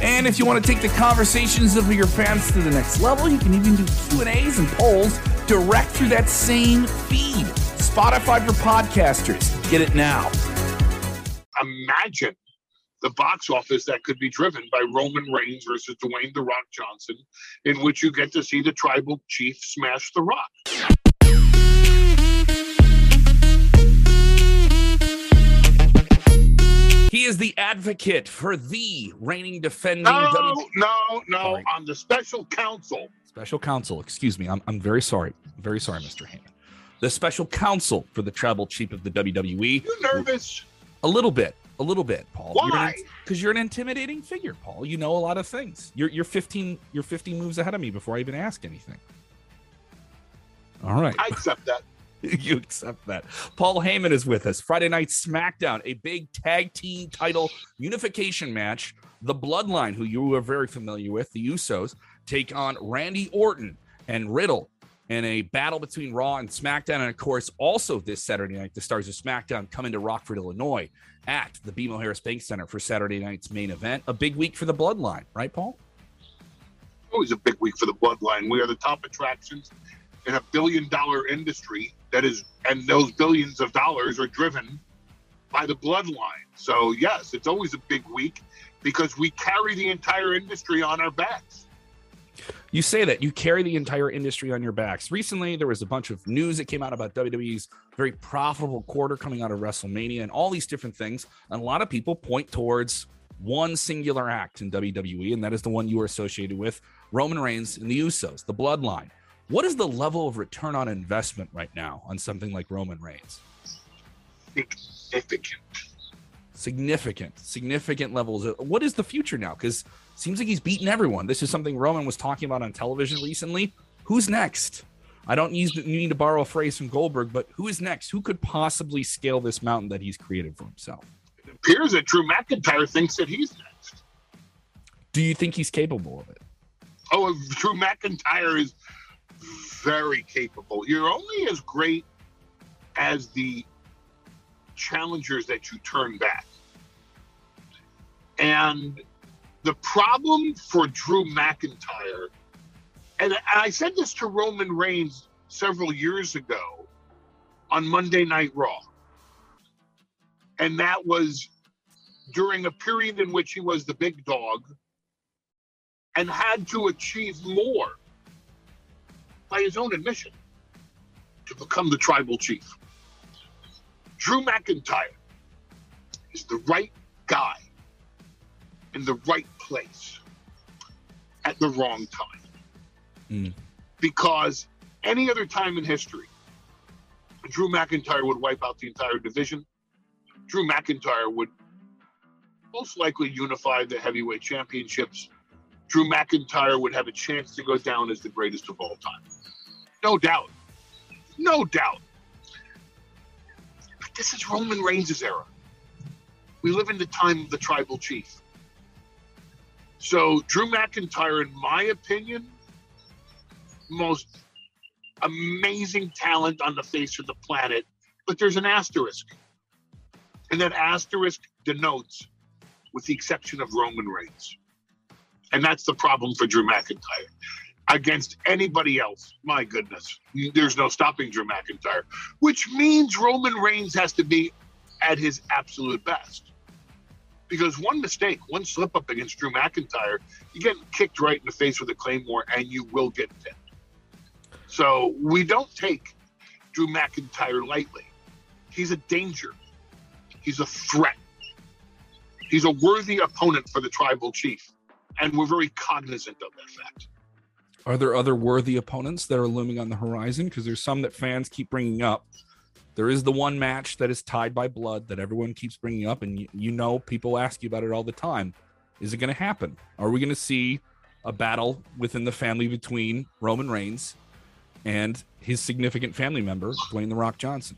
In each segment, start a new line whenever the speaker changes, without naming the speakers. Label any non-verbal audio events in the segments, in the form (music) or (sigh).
And if you want to take the conversations of your fans to the next level, you can even do Q&As and polls direct through that same feed. Spotify for podcasters. Get it now.
Imagine the box office that could be driven by Roman Reigns versus Dwayne The Rock Johnson, in which you get to see the tribal chief smash The Rock.
Advocate for the reigning defending
No,
W-
no, no.
Sorry.
On the special counsel.
special counsel. Excuse me. I'm, I'm very sorry. Very sorry, Mr. Heyman. The special counsel for the tribal chief of the WWE.
You nervous?
A little bit. A little bit, Paul.
Why?
Because you're an intimidating figure, Paul. You know a lot of things. You're you're 15 you're 15 moves ahead of me before I even ask anything. All right.
I accept that. (laughs)
you accept that. Paul Heyman is with us. Friday night SmackDown, a big tag team title unification match. The Bloodline, who you are very familiar with, the Usos, take on Randy Orton and Riddle in a battle between Raw and SmackDown. And of course, also this Saturday night, the stars of SmackDown come into Rockford, Illinois at the BMO Harris Bank Center for Saturday night's main event. A big week for the Bloodline, right, Paul?
Always a big week for the bloodline. We are the top attractions in a billion dollar industry that is, and those billions of dollars are driven by the bloodline. So, yes, it's always a big week because we carry the entire industry on our backs.
you say that you carry the entire industry on your backs. Recently, there was a bunch of news that came out about WWE's very profitable quarter coming out of WrestleMania and all these different things. And a lot of people point towards one singular act in WWE, and that is the one you are associated with Roman Reigns and the Usos, the bloodline. What is the level of return on investment right now on something like Roman Reigns?
Significant.
significant. Significant levels. Of, what is the future now? Because seems like he's beaten everyone. This is something roman was talking about on television recently. Who's next? I don't use, need to borrow a phrase from goldberg but who is next? Who could possibly scale this mountain that he's created for himself?
It appears that Drew McIntyre thinks that he's next.
do you think he's capable of it?
Oh, Drew McIntyre is very capable. You're only as great as the challengers that you turn back. And the problem for Drew McIntyre, and I said this to Roman Reigns several years ago on Monday Night Raw, and that was during a period in which he was the big dog and had to achieve more by his own admission to become the tribal chief. Drew McIntyre is the right guy in the right place at the wrong time.
Mm.
Because any other time in history, Drew McIntyre would wipe out the entire division. Drew McIntyre would most likely unify the heavyweight championships. Drew McIntyre would have a chance to go down as the greatest of all time. No doubt. No doubt. But this is Roman Reigns' era. We live in the time of the tribal chief. So, Drew McIntyre, in my opinion, most amazing talent on the face of the planet, but there's an asterisk. And that asterisk denotes, with the exception of Roman Reigns. And that's the problem for Drew McIntyre. Against anybody else, my goodness, there's no stopping Drew McIntyre, which means Roman Reigns has to be at his absolute best. Because one mistake, one slip up against Drew McIntyre, you get kicked right in the face with a claymore and you will get pinned. So we don't take Drew McIntyre lightly. He's a danger. He's a threat. He's a worthy opponent for the tribal chief. And we're very cognizant of that fact.
Are there other worthy opponents that are looming on the horizon? Because there's some that fans keep bringing up. There is the one match that is tied by blood that everyone keeps bringing up, and you, you know people ask you about it all the time. Is it going to happen? Are we going to see a battle within the family between Roman Reigns and his significant family member, Dwayne The Rock Johnson.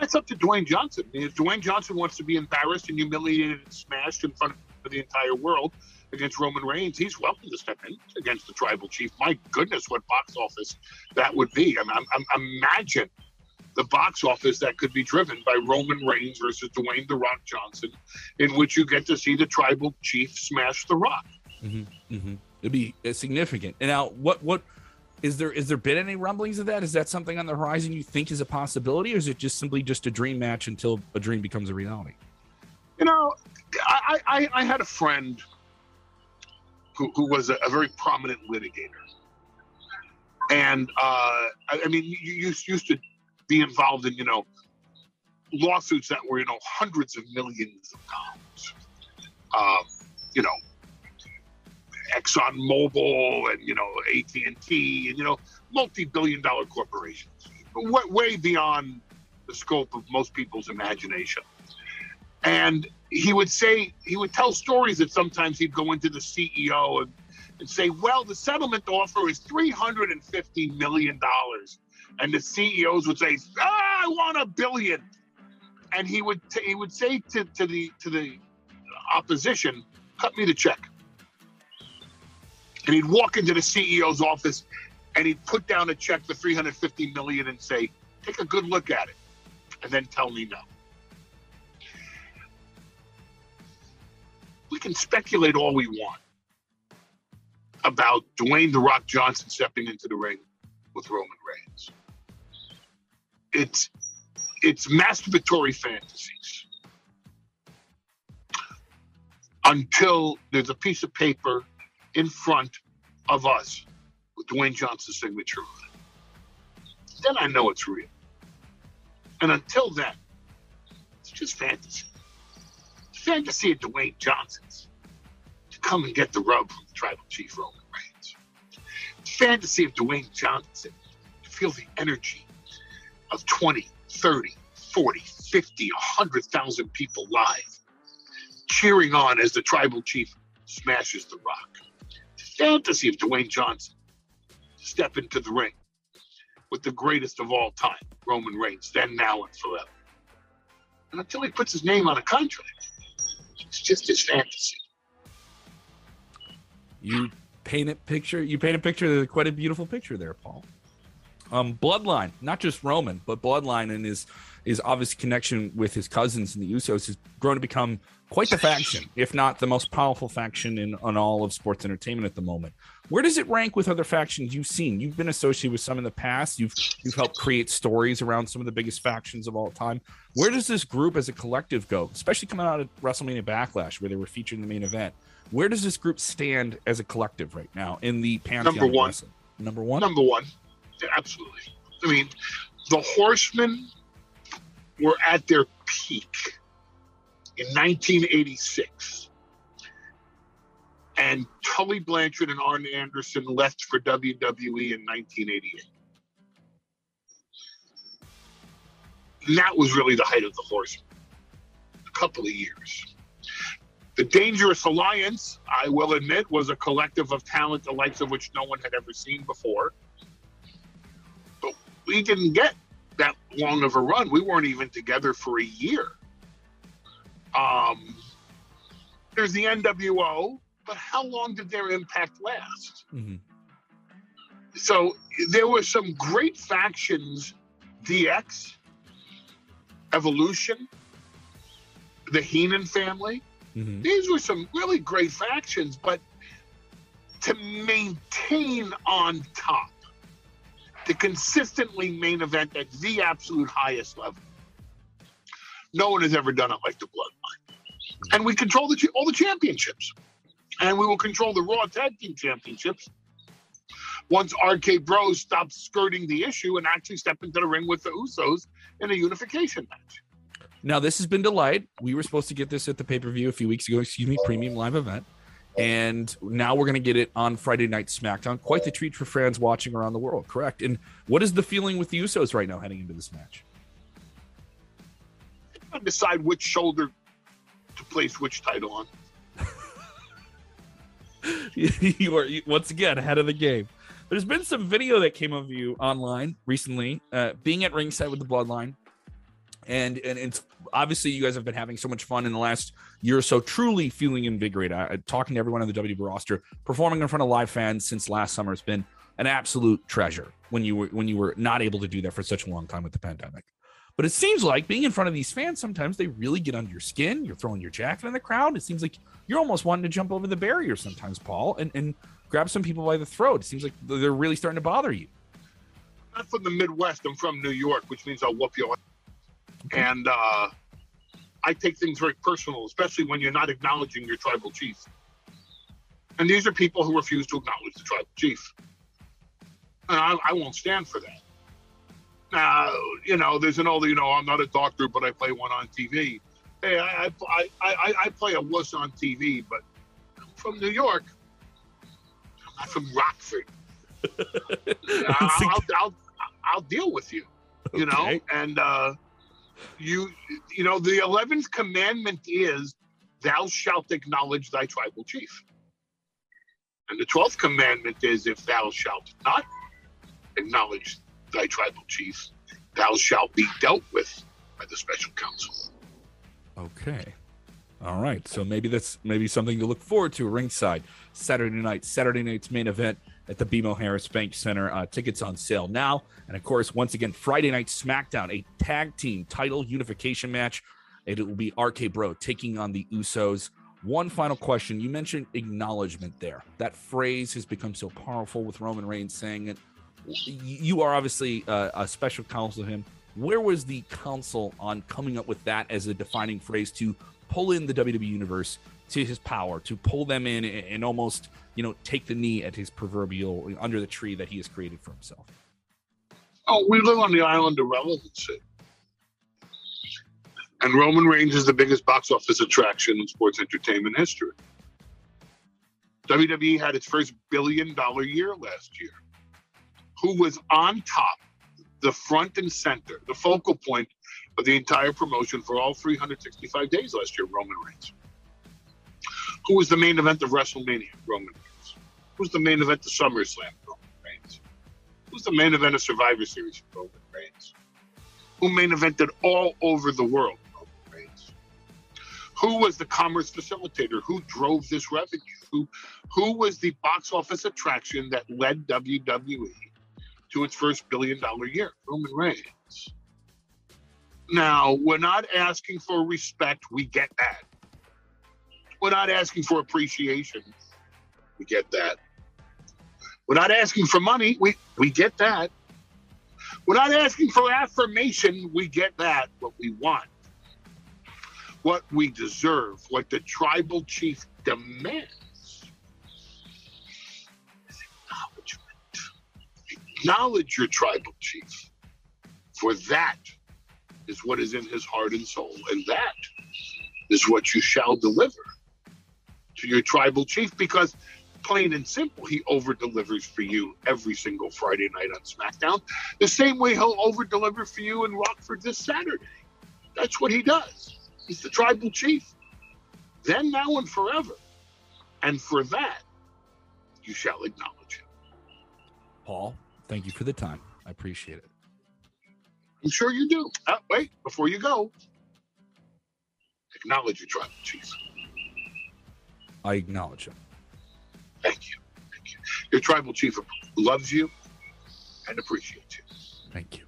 That's up to Dwayne Johnson. If Dwayne Johnson wants to be embarrassed and humiliated and smashed in front of the entire world against Roman Reigns, he's welcome to step in against the tribal chief. My goodness, what box office that would be. I mean, I'm, I'm, imagine the box office that could be driven by Roman Reigns versus Dwayne The Rock Johnson, in which you get to see the tribal chief smash The Rock.
Mm-hmm, mm-hmm. It'd be uh, significant. And now, what what is there? Is there been any rumblings of that? Is that something on the horizon you think is a possibility, or is it just simply just a dream match until a dream becomes a reality?
You know, I I, I had a friend who, who was a, a very prominent litigator, and uh, I, I mean, you, you used to be involved in you know lawsuits that were you know hundreds of millions of dollars. Um, you know, Exxon Mobil and you know AT and T and you know multi-billion dollar corporations, way, way beyond the scope of most people's imagination. And he would say he would tell stories that sometimes he'd go into the CEO and, and say, "Well, the settlement offer is three hundred and fifty million dollars," and the CEOs would say, ah, "I want a billion. And he would t- he would say to, to the to the opposition, "Cut me the check." and he'd walk into the CEO's office and he'd put down a check for 350 million and say, "Take a good look at it," and then tell me no. Can speculate all we want about Dwayne the Rock Johnson stepping into the ring with Roman Reigns. It's it's masturbatory fantasies until there's a piece of paper in front of us with Dwayne Johnson's signature on it. Then I know it's real. And until then, it's just fantasy. Fantasy of Dwayne Johnson's to come and get the rub from the tribal chief Roman Reigns. Fantasy of Dwayne Johnson to feel the energy of 20, 30, 40, 50, 100,000 people live cheering on as the tribal chief smashes the rock fantasy of Dwayne Johnson step into the ring with the greatest of all time, Roman Reigns, then, now, and forever. And until he puts his name on a contract, it's just his fantasy.
You paint a picture. You paint a picture. Quite a beautiful picture there, Paul. Um, bloodline, not just Roman, but bloodline and his his obvious connection with his cousins and the Usos has grown to become quite the faction, if not the most powerful faction in on all of sports entertainment at the moment. Where does it rank with other factions you've seen? You've been associated with some in the past. You've you've helped create stories around some of the biggest factions of all time. Where does this group as a collective go, especially coming out of WrestleMania Backlash, where they were featured in the main event? Where does this group stand as a collective right now in the pantheon?
Number one.
Number one.
Number one. Absolutely. I mean, the Horsemen were at their peak in 1986. And Tully Blanchard and Arn Anderson left for WWE in 1988. And that was really the height of the horsemen. A couple of years. The Dangerous Alliance, I will admit, was a collective of talent the likes of which no one had ever seen before. We didn't get that long of a run. We weren't even together for a year. Um, there's the NWO, but how long did their impact last? Mm-hmm. So there were some great factions DX, Evolution, the Heenan family. Mm-hmm. These were some really great factions, but to maintain on top, to consistently main event at the absolute highest level, no one has ever done it like the Bloodline. And we control the all the championships, and we will control the Raw Tag Team Championships once RK Bros stop skirting the issue and actually step into the ring with the Usos in a unification match.
Now, this has been delayed. We were supposed to get this at the pay per view a few weeks ago, excuse me, premium live event. And now we're going to get it on Friday Night SmackDown. Quite the treat for fans watching around the world, correct? And what is the feeling with the Usos right now heading into this match?
decide which shoulder to place which title on. (laughs)
you are once again ahead of the game. There's been some video that came of you online recently, uh, being at ringside with the Bloodline, and and it's obviously you guys have been having so much fun in the last year or so, truly feeling invigorated. Uh, talking to everyone on the WWE roster, performing in front of live fans since last summer has been an absolute treasure. When you were when you were not able to do that for such a long time with the pandemic. But it seems like being in front of these fans, sometimes they really get under your skin. You're throwing your jacket in the crowd. It seems like you're almost wanting to jump over the barrier sometimes, Paul, and, and grab some people by the throat. It seems like they're really starting to bother you.
I'm from the Midwest. I'm from New York, which means I'll whoop you. And uh, I take things very personal, especially when you're not acknowledging your tribal chief. And these are people who refuse to acknowledge the tribal chief. And I, I won't stand for that. Now, you know, there's an old, you know, I'm not a doctor, but I play one on TV. Hey, I, I, I, I play a wuss on TV, but I'm from New York. I'm not from Rockford. (laughs) I'll, I'll, I'll, I'll, deal with you, you okay. know, and uh, you, you know, the 11th commandment is thou shalt acknowledge thy tribal chief. And the 12th commandment is if thou shalt not acknowledge thy tribal chief, thou shalt be dealt with by the special counsel.
Okay. All right. So maybe that's maybe something to look forward to ringside Saturday night. Saturday night's main event at the BMO Harris Bank Center. Uh, tickets on sale now. And of course, once again, Friday night SmackDown, a tag team title unification match. It will be RK Bro taking on the Usos. One final question. You mentioned acknowledgement there. That phrase has become so powerful with Roman Reigns saying it you are obviously a, a special counsel to him. Where was the council on coming up with that as a defining phrase to pull in the WWE universe to his power, to pull them in and, almost, you know, take the knee at his proverbial under the tree that he has created for himself?
Oh, we live on the island of relevancy. And Roman Reigns is the biggest box office attraction in sports entertainment history. WWE had its first billion dollar year last year who was on top, the front and center, the focal point of the entire promotion for all 365 days last year, Roman Reigns. Who was the main event of WrestleMania? Roman Reigns. Who's the main event of SummerSlam? Roman Reigns. Who's the main event of Survivor Series? Roman Reigns. Who main evented all over the world? Roman Reigns. Who was the commerce facilitator? Who drove this revenue? Who, who was the box office attraction that led WWE to its first billion dollar year, Roman Reigns. Now, we're not asking for respect, we get that. We're not asking for appreciation, we get that. We're not asking for money, we, we get that. We're not asking for affirmation, we get that. What we want, what we deserve, what the tribal chief demands is Acknowledgement. acknowledge your tribal chief, for that is what is in his heart and soul, and that is what you shall deliver to your tribal chief because plain and simple, he over delivers for you every single Friday night on SmackDown, the same way he'll over deliver for you in Rockford this Saturday. That's what he does. He's the tribal chief. Then, now, and forever. And for that, you shall acknowledge him.
Paul, Thank you for the time. I appreciate it.
I'm sure you do. Uh, wait, before you go, acknowledge your tribal chief.
I acknowledge him.
Thank you. Thank you. Your tribal chief loves you and appreciates you.
Thank you.